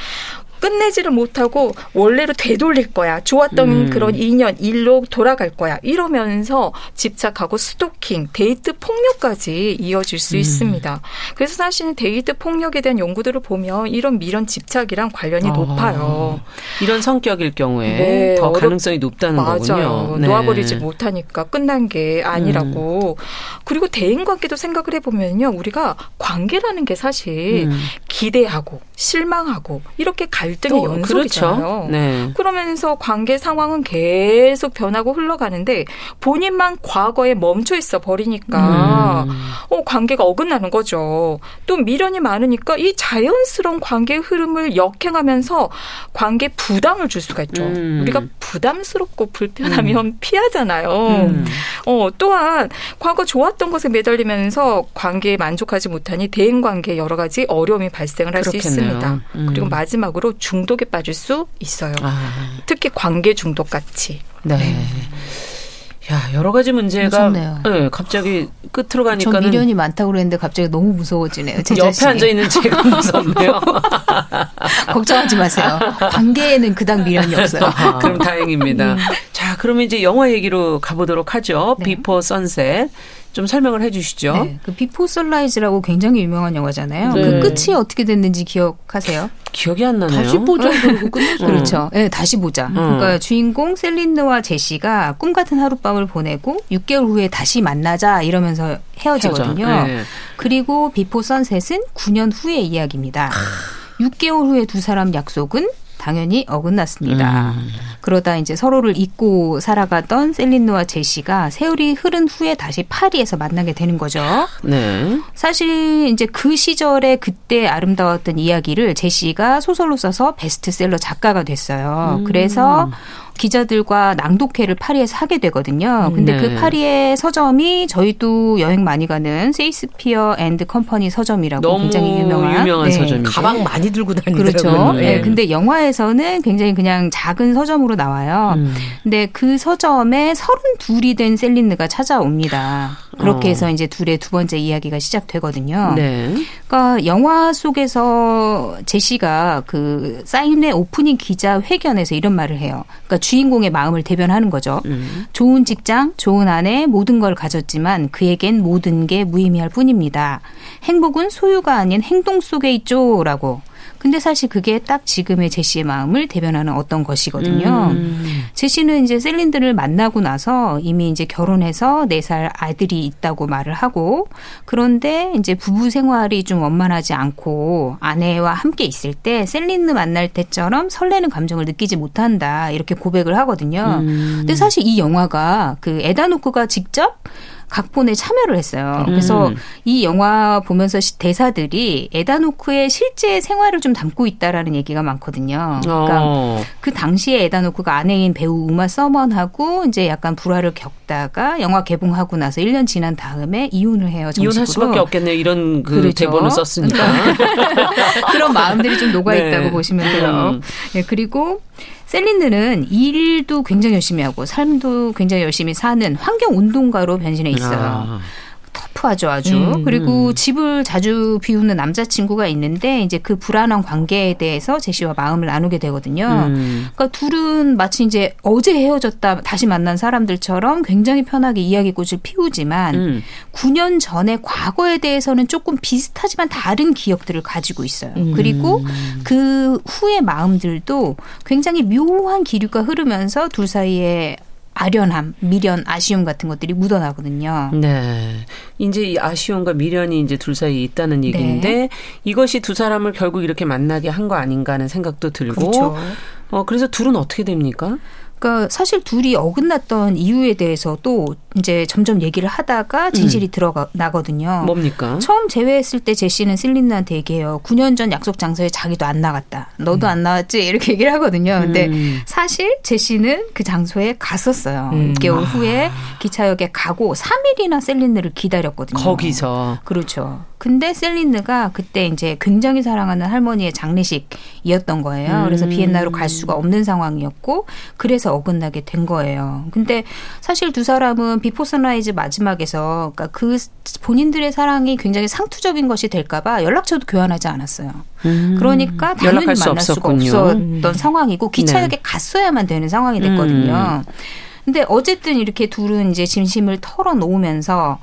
끝내지를 못하고 원래로 되돌릴 거야. 좋았던 음. 그런 인연, 일로 돌아갈 거야. 이러면서 집착하고 스토킹, 데이트 폭력까지 이어질 수 음. 있습니다. 그래서 사실은 데이트 폭력에 대한 연구들을 보면 이런 미련 집착이랑 관련이 아. 높아요. 이런 성격일 경우에 네, 더 가능성이 높다는 맞아요. 거군요. 네. 놓아버리지 못하니까 끝난 게 아니라고. 음. 그리고 대인 관계도 생각을 해보면요. 우리가 관계라는 게 사실 음. 기대하고 실망하고 이렇게 갈등의 연속이잖아요. 그렇죠. 네. 그러면서 관계 상황은 계속 변하고 흘러가는데 본인만 과거에 멈춰 있어 버리니까 음. 어 관계가 어긋나는 거죠. 또 미련이 많으니까 이 자연스러운 관계의 흐름을 역행하면서 관계 부담을 줄 수가 있죠. 음. 우리가 부담스럽고 불편하면 음. 피하잖아요. 음. 어 또한 과거 좋았던 것에 매달리면서 관계에 만족하지 못하니 대인 관계에 여러 가지 어려움이 발생을 할 수 있습니다. 음. 그리고 마지막으로 중독에 빠질 수 있어요. 아. 특히 관계 중독 같이. 네. 네. 야 여러 가지 문제가 무섭네요. 네, 갑자기 끝으로 가니까 미련이 많다고 그랬는데 갑자기 너무 무서워지네요. 제 옆에 앉아 있는 제가 무섭네요. 걱정하지 마세요. 관계에는 그닥 미련이 없어요. 아, 그럼 다행입니다. 음. 자, 그러면 이제 영화 얘기로 가보도록 하죠. 네. 비포 선셋. 좀 설명을 해 주시죠. 네, 그 비포 선라이즈라고 굉장히 유명한 영화잖아요. 네. 그 끝이 어떻게 됐는지 기억하세요? 기억이 안 나네요. 다시 보자 그러고 끝났어요. 그렇죠. 네, 다시 보자. 음. 그러니까 주인공 셀린느와 제시가 꿈 같은 하룻밤을 보내고 6개월 후에 다시 만나자 이러면서 헤어지거든요. 네. 그리고 비포 선셋은 9년 후의 이야기입니다. 6개월 후에 두 사람 약속은 당연히 어긋났습니다. 음. 그러다 이제 서로를 잊고 살아가던 셀린느와 제시가 세월이 흐른 후에 다시 파리에서 만나게 되는 거죠. 네. 사실 이제 그 시절에 그때 아름다웠던 이야기를 제시가 소설로 써서 베스트셀러 작가가 됐어요. 음. 그래서 기자들과 낭독회를 파리에서 하게 되거든요. 근데 그 네. 그 파리의 서점이 저희도 여행 많이 가는 셰익스피어 앤드 컴퍼니 서점이라고 굉장히 유명한, 유명한 네. 서점이죠. 가방 많이 들고 다니더라고요. 그렇죠. 네. 네. 근데 영화에서는 굉장히 그냥 작은 서점으로 나와요. 음. 근데 그 서점에 서른 둘이 된 셀린느가 찾아옵니다. 그렇게 해서 어. 이제 둘의 두 번째 이야기가 시작되거든요. 네. 그러니까 영화 속에서 제시가 그 사인회 오프닝 기자 회견에서 이런 말을 해요. 그러니까 주인공의 마음을 대변하는 거죠. 음. 좋은 직장, 좋은 아내, 모든 걸 가졌지만 그에겐 모든 게 무의미할 뿐입니다. 행복은 소유가 아닌 행동 속에 있죠라고 근데 사실 그게 딱 지금의 제시의 마음을 대변하는 어떤 것이거든요. 음. 제시는 이제 셀린드를 만나고 나서 이미 이제 결혼해서 네 살 아들이 있다고 말을 하고 그런데 이제 부부 생활이 좀 원만하지 않고 아내와 함께 있을 때 셀린드 만날 때처럼 설레는 감정을 느끼지 못한다 이렇게 고백을 하거든요. 음. 근데 사실 이 영화가 그 에다노크가 직접 각본에 참여를 했어요. 그래서 음. 이 영화 보면서 대사들이 에다노크의 실제 생활을 좀 담고 있다라는 얘기가 많거든요. 그러니까 어. 그 당시에 에다노크가 아내인 배우 우마 서먼하고 이제 약간 불화를 겪다가 영화 개봉하고 나서 1년 지난 다음에 이혼을 해요. 정식으로. 이혼할 수밖에 없겠네요. 이런 그 그렇죠. 대본을 썼으니까. 그런 마음들이 좀 녹아 있다고 네. 보시면 돼요. 음. 네, 그리고 셀린느는 일도 굉장히 열심히 하고 삶도 굉장히 열심히 사는 환경 운동가로 변신해 있어요. 아. 터프하죠, 아주. 음, 그리고 음. 집을 자주 비우는 남자친구가 있는데 이제 그 불안한 관계에 대해서 제시와 마음을 나누게 되거든요. 음. 그러니까 둘은 마치 이제 어제 헤어졌다 다시 만난 사람들처럼 굉장히 편하게 이야기꽃을 피우지만 음. 9년 전의 과거에 대해서는 조금 비슷하지만 다른 기억들을 가지고 있어요. 음. 그리고 그 후의 마음들도 굉장히 묘한 기류가 흐르면서 둘 사이에 아련함, 미련, 아쉬움 같은 것들이 묻어나거든요. 네. 이제 이 아쉬움과 미련이 이제 둘 사이에 있다는 얘기인데 네. 이것이 두 사람을 결국 이렇게 만나게 한 거 아닌가 하는 생각도 들고 그렇죠. 어 그래서 둘은 어떻게 됩니까? 그러니까 사실 둘이 어긋났던 이유에 대해서도 이제 점점 얘기를 하다가 진실이 음. 들어가 나거든요. 뭡니까? 처음 제외했을 때 제시는 실린나한테 얘기해요. 9년 전 약속 장소에 자기도 안 나갔다. 너도 음. 안 나왔지? 이렇게 얘기를 하거든요. 근데 음. 사실 제시는 그 장소에 갔었어요. 음. 6개월 후에 기차역에 가고 3일이나 셀린느를 기다렸거든요. 거기서. 그렇죠. 근데 셀린느가 그때 이제 굉장히 사랑하는 할머니의 장례식이었던 거예요. 그래서 음. 비엔나로 갈 수가 없는 상황이었고 그래서 어긋나게 된 거예요. 근데 사실 두 사람은 비포 선라이즈 마지막에서 그러니까 그 본인들의 사랑이 굉장히 상투적인 것이 될까봐 연락처도 교환하지 않았어요. 음. 그러니까 당연히 만날 수가 없었던 음. 상황이고 기차역에 네. 갔어야만 되는 상황이 됐거든요. 음. 근데 어쨌든 이렇게 둘은 이제 진심을 털어놓으면서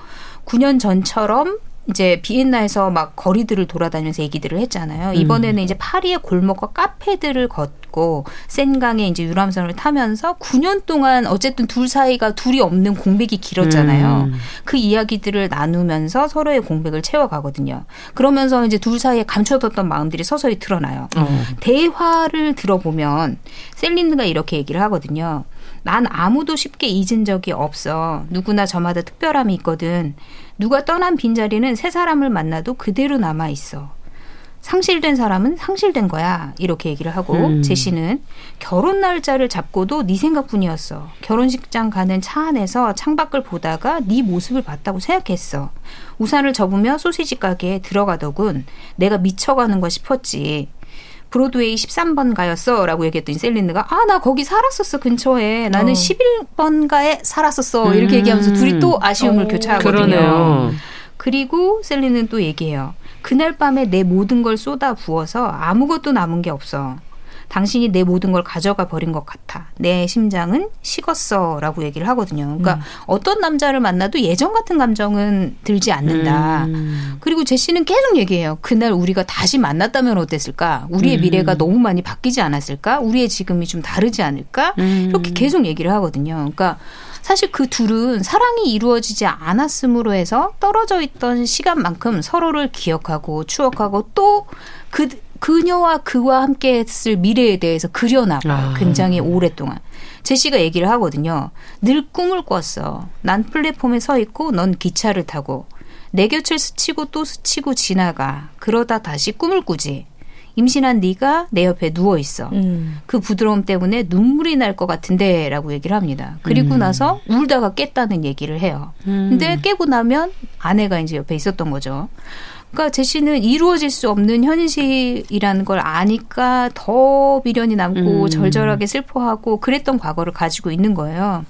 9년 전처럼 이제 비엔나에서 막 거리들을 돌아다니면서 얘기들을 했잖아요. 이번에는 음. 이제 파리의 골목과 카페들을 걷고 센강에 이제 유람선을 타면서 9년 동안 어쨌든 둘 사이가 둘이 없는 공백이 길었잖아요. 음. 그 이야기들을 나누면서 서로의 공백을 채워가거든요. 그러면서 이제 둘 사이에 감춰뒀던 마음들이 서서히 드러나요. 어. 대화를 들어보면 셀린느가 이렇게 얘기를 하거든요. 난 아무도 쉽게 잊은 적이 없어. 누구나 저마다 특별함이 있거든. 누가 떠난 빈자리는 새 사람을 만나도 그대로 남아 있어. 상실된 사람은 상실된 거야. 이렇게 얘기를 하고 음. 제시는 결혼 날짜를 잡고도 네 생각뿐이었어. 결혼식장 가는 차 안에서 창밖을 보다가 네 모습을 봤다고 생각했어. 우산을 접으며 소시지 가게에 들어가더군. 내가 미쳐가는 거 싶었지. 브로드웨이 13번 가였어. 라고 얘기했더니 셀린느가, 아, 나 거기 살았었어, 근처에. 나는 어. 11번가에 살았었어. 이렇게 음. 얘기하면서 둘이 또 아쉬움을 어. 교차하거든요. 그러네요. 그리고 셀린은 또 얘기해요. 그날 밤에 내 모든 걸 쏟아 부어서 아무것도 남은 게 없어. 당신이 내 모든 걸 가져가 버린 것 같아. 내 심장은 식었어. 라고 얘기를 하거든요. 그러니까 음. 어떤 남자를 만나도 예전 같은 감정은 들지 않는다. 음. 그리고 제시는 계속 얘기해요. 그날 우리가 다시 만났다면 어땠을까? 우리의 음. 미래가 너무 많이 바뀌지 않았을까? 우리의 지금이 좀 다르지 않을까? 음. 이렇게 계속 얘기를 하거든요. 그러니까 사실 그 둘은 사랑이 이루어지지 않았음으로 해서 떨어져 있던 시간만큼 서로를 기억하고 추억하고 또그 그녀와 그와 함께 했을 미래에 대해서 그려나봐요. 아. 굉장히 오랫동안. 제시가 얘기를 하거든요. 늘 꿈을 꿨어. 난 플랫폼에 서 있고 넌 기차를 타고 내 곁을 스치고 또 스치고 지나가. 그러다 다시 꿈을 꾸지. 임신한 네가 내 옆에 누워 있어. 음. 그 부드러움 때문에 눈물이 날 것 같은데라고 얘기를 합니다. 그리고 음. 나서 울다가 깼다는 얘기를 해요. 음. 근데 깨고 나면 아내가 이제 옆에 있었던 거죠. 그러니까 제시는 이루어질 수 없는 현실이라는 걸 아니까 더 미련이 남고 음. 절절하게 슬퍼하고 그랬던 과거를 가지고 있는 거예요.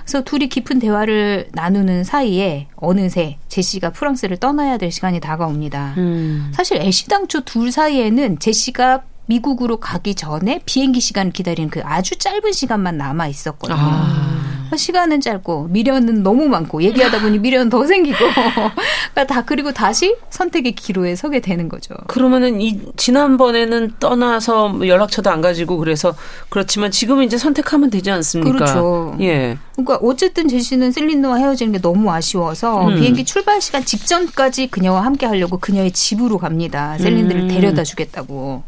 그래서 둘이 깊은 대화를 나누는 사이에 어느새 제시가 프랑스를 떠나야 될 시간이 다가옵니다. 음. 사실 애시당초 둘 사이에는 제시가 미국으로 가기 전에 비행기 시간 기다리는 그 아주 짧은 시간만 남아 있었거든요. 아. 시간은 짧고 미련은 너무 많고 얘기하다 보니 미련은 더 생기고 그러니까 다 그리고 다시 선택의 기로에 서게 되는 거죠. 그러면은 이 지난번에는 떠나서 뭐 연락처도 안 가지고 그래서 그렇지만 지금은 이제 선택하면 되지 않습니까? 그렇죠. 예. 그러니까 어쨌든 제시는 셀린느와 헤어지는 게 너무 아쉬워서 음. 비행기 출발 시간 직전까지 그녀와 함께 하려고 그녀의 집으로 갑니다. 셀린드를 음. 데려다 주겠다고.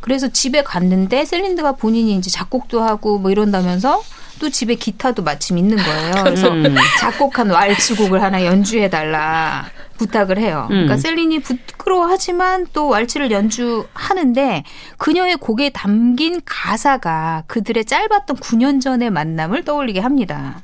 그래서 집에 갔는데 셀린드가 본인이 이제 작곡도 하고 뭐 이런다면서 또 집에 기타도 마침 있는 거예요. 그래서 음. 작곡한 왈츠곡을 하나 연주해 달라 부탁을 해요. 음. 그러니까 셀린이 부끄러워하지만 또 왈츠를 연주하는데 그녀의 곡에 담긴 가사가 그들의 짧았던 9년 전의 만남을 떠올리게 합니다.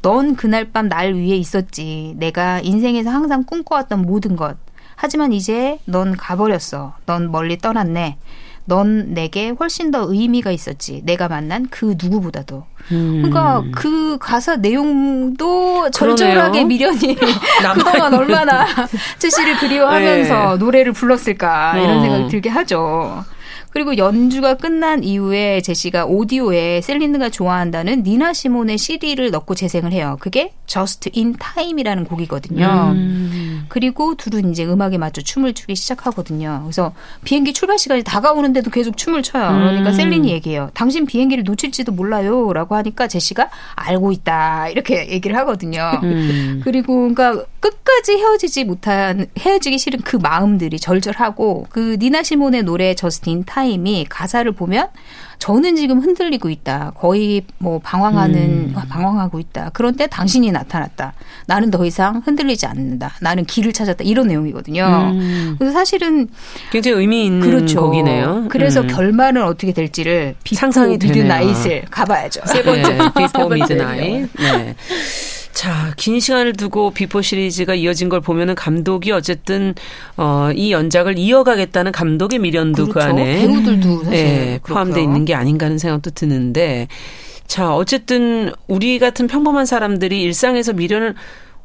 넌 그날 밤 날 위에 있었지. 내가 인생에서 항상 꿈꿔왔던 모든 것. 하지만 이제 넌 가버렸어. 넌 멀리 떠났네. 넌 내게 훨씬 더 의미가 있었지. 내가 만난 그 누구보다도. 음. 그러니까 그 가사 내용도 절절하게 미련이 그동안 얼마나 제시를 그리워하면서 네. 노래를 불렀을까 이런 어. 생각이 들게 하죠. 그리고 연주가 끝난 이후에 제시가 오디오에 셀린느가 좋아한다는 니나 시몬의 CD를 넣고 재생을 해요. 그게 Just in Time이라는 곡이거든요. 음. 그리고 둘은 이제 음악에 맞춰 춤을 추기 시작하거든요. 그래서 비행기 출발 시간이 다가오는데도 계속 춤을 춰요. 그러니까 음. 셀린이 얘기해요. 당신 비행기를 놓칠지도 몰라요. 라고 하니까 제시가 알고 있다. 이렇게 얘기를 하거든요. 음. 그리고 그러니까 끝까지 헤어지지 못한, 헤어지기 싫은 그 마음들이 절절하고 그 니나 시몬의 노래 Just in Time Time이 가사를 보면 저는 지금 흔들리고 있다. 거의 뭐 방황하는 음. 방황하고 있다. 그런데 당신이 나타났다. 나는 더 이상 흔들리지 않는다. 나는 길을 찾았다. 이런 내용이거든요. 음. 그래서 사실은 굉장히 의미 있는 그렇죠. 곡이네요. 그래서 음. 결말은 어떻게 될지를 상상이 되는 Night을 가봐야죠. 세 번째 Before Midnight. 네. 자, 긴 시간을 두고 Before 시리즈가 이어진 걸 보면은 감독이 어쨌든 어, 이 연작을 이어가겠다는 감독의 미련도 그 그렇죠. 그 안에 배우들도 사실 예, 포함되어 있는 게 아닌가 하는 생각도 드는데 자, 어쨌든 우리 같은 평범한 사람들이 일상에서 미련을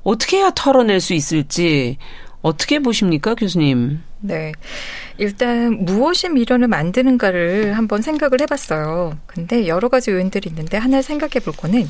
어떻게 해야 털어낼 수 있을지 어떻게 보십니까, 교수님? 네. 일단 무엇이 미련을 만드는가를 한번 생각을 해봤어요. 근데 여러 가지 요인들이 있는데 하나 생각해 볼 거는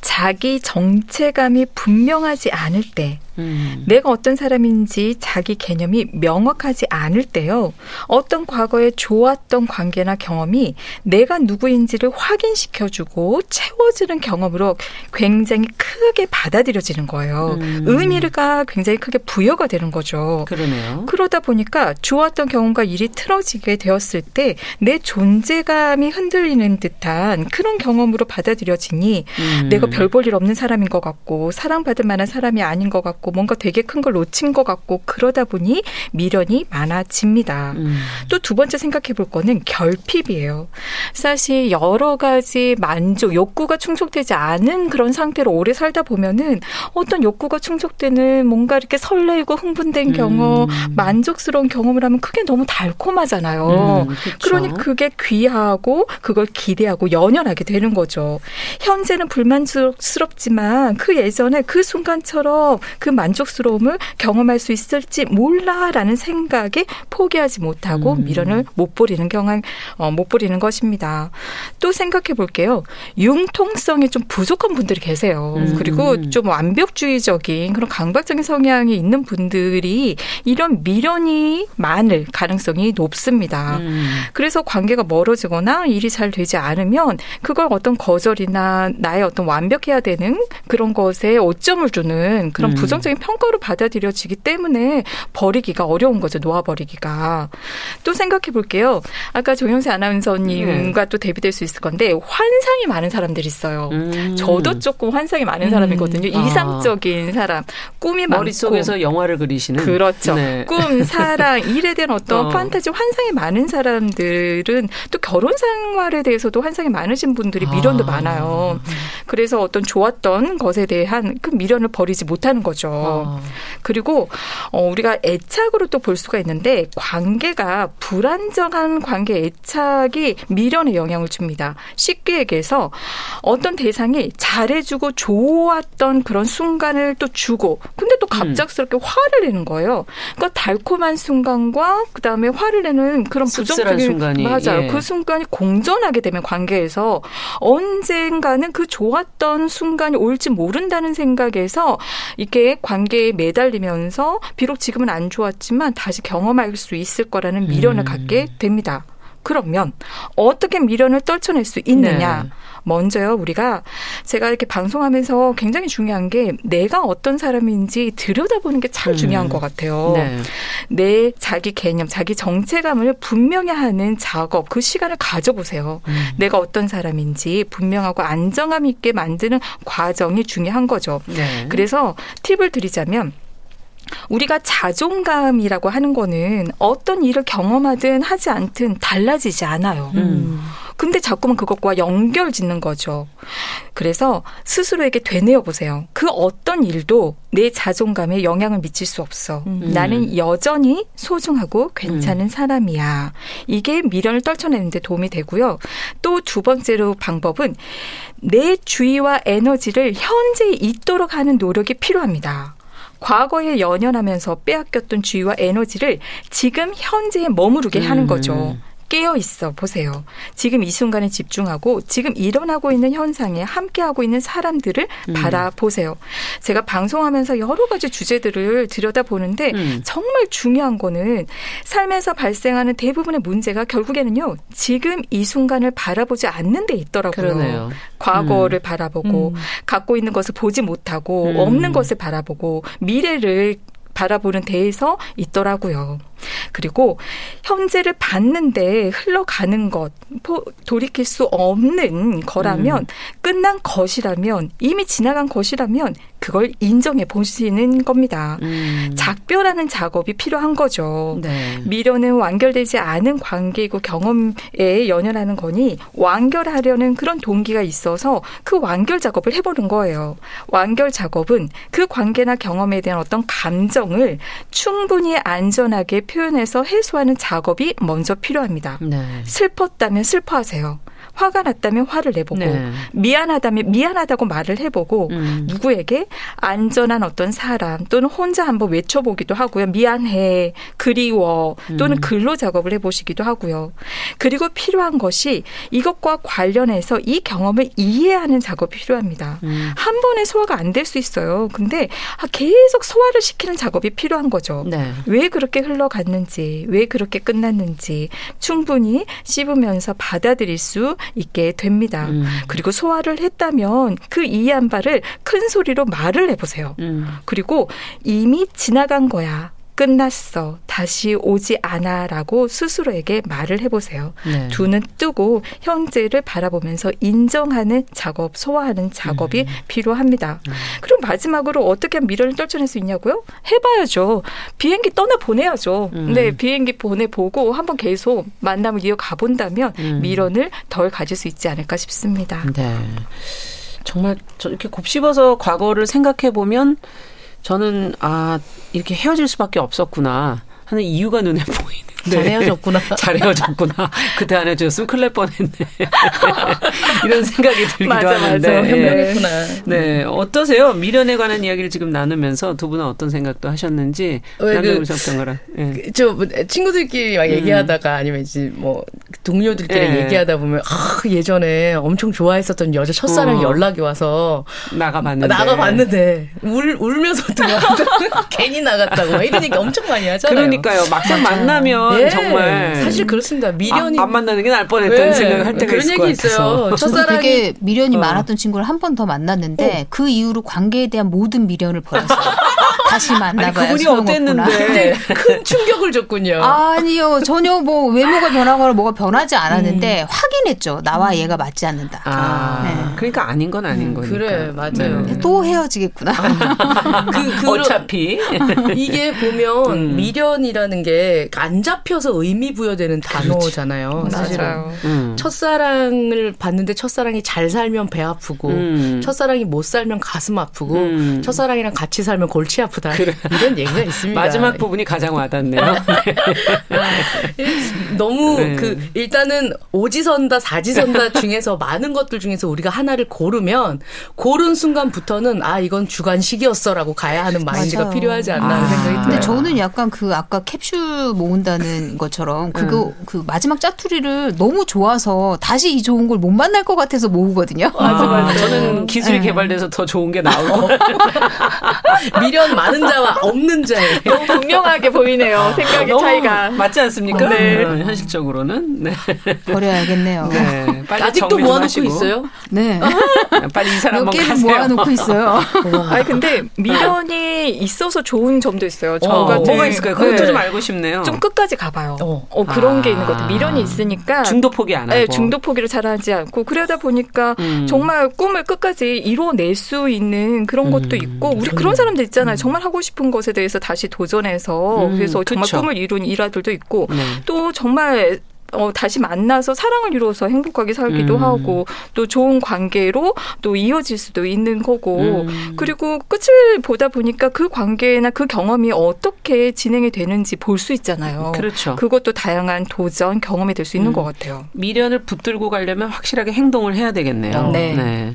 자기 정체감이 분명하지 않을 때 음. 내가 어떤 사람인지 자기 개념이 명확하지 않을 때요. 어떤 과거에 좋았던 관계나 경험이 내가 누구인지를 확인시켜주고 채워지는 경험으로 굉장히 크게 받아들여지는 거예요. 음. 의미가 굉장히 크게 부여가 되는 거죠. 그러네요. 그러다 보니까 좋았던 경험 과 일이 틀어지게 되었을 때 내 존재감이 흔들리는 듯한 그런 경험으로 받아들여지니 음. 내가 별 볼 일 없는 사람인 것 같고 사랑받을 만한 사람이 아닌 것 같고 뭔가 되게 큰 걸 놓친 것 같고 그러다 보니 미련이 많아집니다. 음. 또두 번째 생각해 볼 거는 결핍이에요. 사실 여러 가지 만족, 욕구가 충족되지 않은 그런 상태로 오래 살다 보면은 어떤 욕구가 충족되는 뭔가 이렇게 설레고 흥분된 경험, 음. 만족스러운 경험을 하면 그게 너무 달콤하잖아요. 음, 그러니 그게 귀하고 그걸 기대하고 연연하게 되는 거죠. 현재는 불만족스럽지만 그 예전에 그 순간처럼 그 만족스러움을 경험할 수 있을지 몰라라는 생각에 포기하지 못하고 음. 미련을 못 버리는 경향 어, 못 버리는 것입니다. 또 생각해 볼게요. 융통성이 좀 부족한 분들이 계세요. 음. 그리고 좀 완벽주의적인 그런 강박적인 성향이 있는 분들이 이런 미련이 많을 가 능성이 높습니다. 음. 그래서 관계가 멀어지거나 일이 잘 되지 않으면 그걸 어떤 거절이나 나의 어떤 완벽해야 되는 그런 것에 오점을 주는 그런 음. 부정 부정적인 평가로 받아들여지기 때문에 버리기가 어려운 거죠. 놓아버리기가. 또 생각해 볼게요. 아까 정영세 아나운서님과 네. 또 대비될 수 있을 건데 환상이 많은 사람들이 있어요. 음. 저도 조금 환상이 많은 음. 사람이거든요. 아. 이상적인 사람. 꿈이 머릿속에서. 영화를 그리시는. 그렇죠. 네. 꿈, 사랑, 일에 대한 어떤 어. 판타지, 환상이 많은 사람들은 또 결혼 생활에 대해서도 환상이 많으신 분들이 미련도 아. 많아요. 그래서 어떤 좋았던 것에 대한 그 미련을 버리지 못하는 거죠. 아. 그리고 어, 우리가 애착으로 또 볼 수가 있는데 관계가 불안정한 관계 애착이 미련에 영향을 줍니다. 쉽게 얘기해서 어떤 대상이 잘해주고 좋았던 그런 순간을 또 주고 근데 또 음. 갑작스럽게 음. 화를 내는 거예요. 그러니까 달콤한 순간과 그다음에 화를 내는 그런 부정적인 순간이 맞아요. 예. 그 순간이 공존하게 되면 관계에서 언젠가는 그 좋았던 순간이 올지 모른다는 생각에서 이게 관계에 매달리면서 비록 지금은 안 좋았지만 다시 경험할 수 있을 거라는 미련을 음. 갖게 됩니다. 그러면 어떻게 미련을 떨쳐낼 수 있느냐? 네. 먼저요, 우리가 제가 이렇게 방송하면서 굉장히 중요한 게 내가 어떤 사람인지 들여다보는 게참 음. 중요한 것 같아요. 네. 내 자기 개념, 자기 정체감을 분명히 하는 작업, 그 시간을 가져보세요. 음. 내가 어떤 사람인지 분명하고 안정감 있게 만드는 과정이 중요한 거죠. 네. 그래서 팁을 드리자면 우리가 자존감이라고 하는 거는 어떤 일을 경험하든 하지 않든 달라지지 않아요. 음. 근데 자꾸만 그것과 연결 짓는 거죠. 그래서 스스로에게 되뇌어 보세요. 그 어떤 일도 내 자존감에 영향을 미칠 수 없어. 음. 나는 여전히 소중하고 괜찮은 음. 사람이야. 이게 미련을 떨쳐내는데 도움이 되고요. 또 두 번째로 방법은 내 주의와 에너지를 현재에 있도록 하는 노력이 필요합니다. 과거에 연연하면서 빼앗겼던 주의와 에너지를 지금 현재에 머무르게 하는 거죠. 음. 깨어 있어 보세요. 지금 이 순간에 집중하고 지금 일어나고 있는 현상에 함께하고 있는 사람들을 음. 바라보세요. 제가 방송하면서 여러 가지 주제들을 들여다보는데 음. 정말 중요한 거는 삶에서 발생하는 대부분의 문제가 결국에는요. 지금 이 순간을 바라보지 않는 데 있더라고요. 그러네요. 과거를 음. 바라보고 음. 갖고 있는 것을 보지 못하고 음. 없는 것을 바라보고 미래를 바라보는 데에서 있더라고요. 그리고 현재를 봤는데 흘러가는 것, 돌이킬 수 없는 거라면 음. 끝난 것이라면 이미 지나간 것이라면 그걸 인정해 보시는 겁니다. 음. 작별하는 작업이 필요한 거죠. 네. 미련은 완결되지 않은 관계이고 경험에 연연하는 거니 완결하려는 그런 동기가 있어서 그 완결 작업을 해보는 거예요. 완결 작업은 그 관계나 경험에 대한 어떤 감정 을 충분히 안전하게 표현해서 해소하는 작업이 먼저 필요합니다. 네. 슬펐다면 슬퍼하세요. 화가 났다면 화를 내보고 네. 미안하다면 미안하다고 말을 해보고 음. 누구에게 안전한 어떤 사람 또는 혼자 한번 외쳐보기도 하고요. 미안해, 그리워 또는 음. 글로 작업을 해보시기도 하고요. 그리고 필요한 것이 이것과 관련해서 이 경험을 이해하는 작업이 필요합니다. 음. 한 번에 소화가 안 될 수 있어요. 근데 아, 계속 소화를 시키는 작업이 필요한 거죠. 네. 왜 그렇게 흘러갔는지, 왜 그렇게 끝났는지 충분히 씹으면서 받아들일 수 있게 됩니다. 음. 그리고 소화를 했다면 그 이해한 바를 큰 소리로 말을 해보세요. 음. 그리고 이미 지나간 거야. 끝났어. 다시 오지 않아. 라고 스스로에게 말을 해보세요. 네. 두 눈 뜨고 현재를 바라보면서 인정하는 작업, 소화하는 작업이 음. 필요합니다. 음. 그럼 마지막으로 어떻게 미련을 떨쳐낼 수 있냐고요? 해봐야죠. 비행기 떠나 보내야죠. 음. 네, 비행기 보내보고 한번 계속 만남을 이어가 본다면 음. 미련을 덜 가질 수 있지 않을까 싶습니다. 네. 정말 이렇게 곱씹어서 과거를 생각해 보면 저는 아 이렇게 헤어질 수밖에 없었구나 하는 이유가 눈에 보이는. 네. 잘 헤어졌구나. 잘 헤어졌구나. 그때 안 헤어졌으면 큰일 날 뻔했네. 이런 생각이 들기도 맞아, 하는데. 맞아. 현명했구나. 네. 네. 어떠세요? 미련에 관한 이야기를 지금 나누면서 두 분은 어떤 생각도 하셨는지. 평가랑. 그, 네. 그, 저 뭐, 친구들끼리 막 음. 얘기하다가 아니면 이제 뭐 동료들끼리 네. 얘기하다 보면 아, 예전에 엄청 좋아했었던 여자 첫사랑이 어. 연락이 와서 나가봤는데. 나가봤는데 울, 울면서 들어 괜히 나갔다고 이런 얘기 엄청 많이 하잖아요. 그러니까요. 막상. 만나면 네. 정말 사실 그렇습니다. 미련이 아, 안 만나는 게 나을 뻔했다는 네. 생각을 할 때가 그런 있을 얘기 있어요. 첫사랑이 되게 미련이 어. 많았던 친구를 한 번 더 만났는데 어. 그 이후로 관계에 대한 모든 미련을 버렸어요. 다시 만나봐야 아니, 그분이 어땠는데 네, 큰 충격을 줬군요. 아니요 전혀 뭐 외모가 변하거나 뭐가 변하지 않았는데 음. 확인했죠. 나와 음. 얘가 맞지 않는다. 아, 네. 그러니까 아닌 건 아닌 음, 거니까. 그래 맞아요. 네. 또 헤어지겠구나. 그, 그 어차피 이게 보면 음. 미련이라는 게 안 잡혀서 의미 부여되는 단어잖아요. 사실은 음. 첫사랑을 봤는데 첫사랑이 잘 살면 배 아프고 음. 첫사랑이 못 살면 가슴 아프고 음. 첫사랑이랑 같이 살면 골치 아프다. 그래. 이런 얘기가 있습니다. 마지막 부분이 가장 와닿네요. 너무 네. 그 일단은 오지선다 사지선다 중에서 많은 것들 중에서 우리가 하나를 고르면 고른 순간부터는 아 이건 주관식이었어라고 가야 하는 마인드가 맞아요. 필요하지 않나 하는 아. 생각이 들어요. 근데 저는 약간 그 아까 캡슐 모은다는 것처럼 그거 음. 그 마지막 짜투리를 너무 좋아서 다시 이 좋은 걸 못 만날 것 같아서 모으거든요. 맞아, 맞아. 아, 저는 기술이 네. 개발돼서 더 좋은 게 나오고 미련 많은 자와 없는 자에 너무 분명하게 보이네요. 생각의 차이가 맞지 않습니까? 네. 네. 현실적으로는 네. 버려야겠네요. 네. 빨리 아직도 모아놓고 있어요? 네. 빨리 이사 한번 가세요. 모아놓고 있어요. 아니 근데 미련이 있어서 좋은 점도 있어요. 저 어, 같은 뭐가 있을까요? 그것도 네. 좀 알고 싶네요. 좀 끝까지 가봐요. 어, 어 그런 아. 게 있는 것 같아요. 미련이 있으니까 중도 포기 안 하고. 네, 중도 포기를 잘 하지 않고 그러다 보니까 음. 정말 꿈을 끝까지 이뤄낼 수 있는 그런 음. 것도 있고 우리 그런 사람들 있잖아요. 음. 정말 하고 싶은 것에 대해서 다시 도전해서 음, 그래서 정말 그쵸. 꿈을 이룬 일화들도 있고 네. 또 정말 어, 다시 만나서 사랑을 이루어서 행복하게 살기도 음. 하고 또 좋은 관계로 또 이어질 수도 있는 거고 음. 그리고 끝을 보다 보니까 그 관계나 그 경험이 어떻게 진행이 되는지 볼 수 있잖아요. 그렇죠. 그것도 다양한 도전 경험이 될 수 있는 음. 것 같아요. 미련을 붙들고 가려면 확실하게 행동을 해야 되겠네요. 네. 네.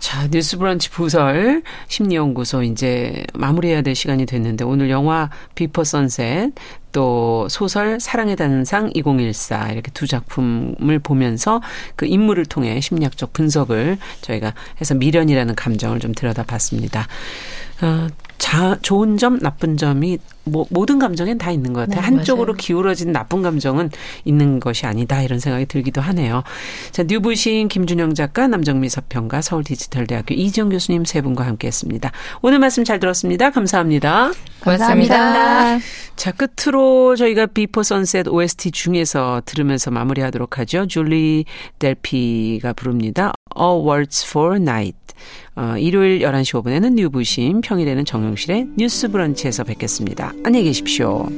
자, 뉴스 브런치 부설 심리연구소 이제 마무리해야 될 시간이 됐는데 오늘 영화 비퍼 선셋 또 소설 사랑의 단상 2014 이렇게 두 작품을 보면서 그 인물을 통해 심리학적 분석을 저희가 해서 미련이라는 감정을 좀 들여다봤습니다. 어, 자, 좋은 점, 나쁜 점이 뭐 모든 감정엔 다 있는 것 같아요. 네, 한쪽으로 맞아요. 기울어진 나쁜 감정은 있는 것이 아니다 이런 생각이 들기도 하네요. 자, 뉴부신 김준영 작가, 남정미 서평가, 서울디지털대학교 이지영 교수님 세 분과 함께했습니다. 오늘 말씀 잘 들었습니다. 감사합니다. 감사합니다. 감사합니다. 자, 끝으로 저희가 Before Sunset OST 중에서 들으면서 마무리하도록 하죠. 줄리 델피가 부릅니다. A Waltz for a Night. 어, 일요일 11시 5분에는 뉴부심, 평일에는 정용실의 뉴스 브런치에서 뵙겠습니다. 안녕히 계십시오.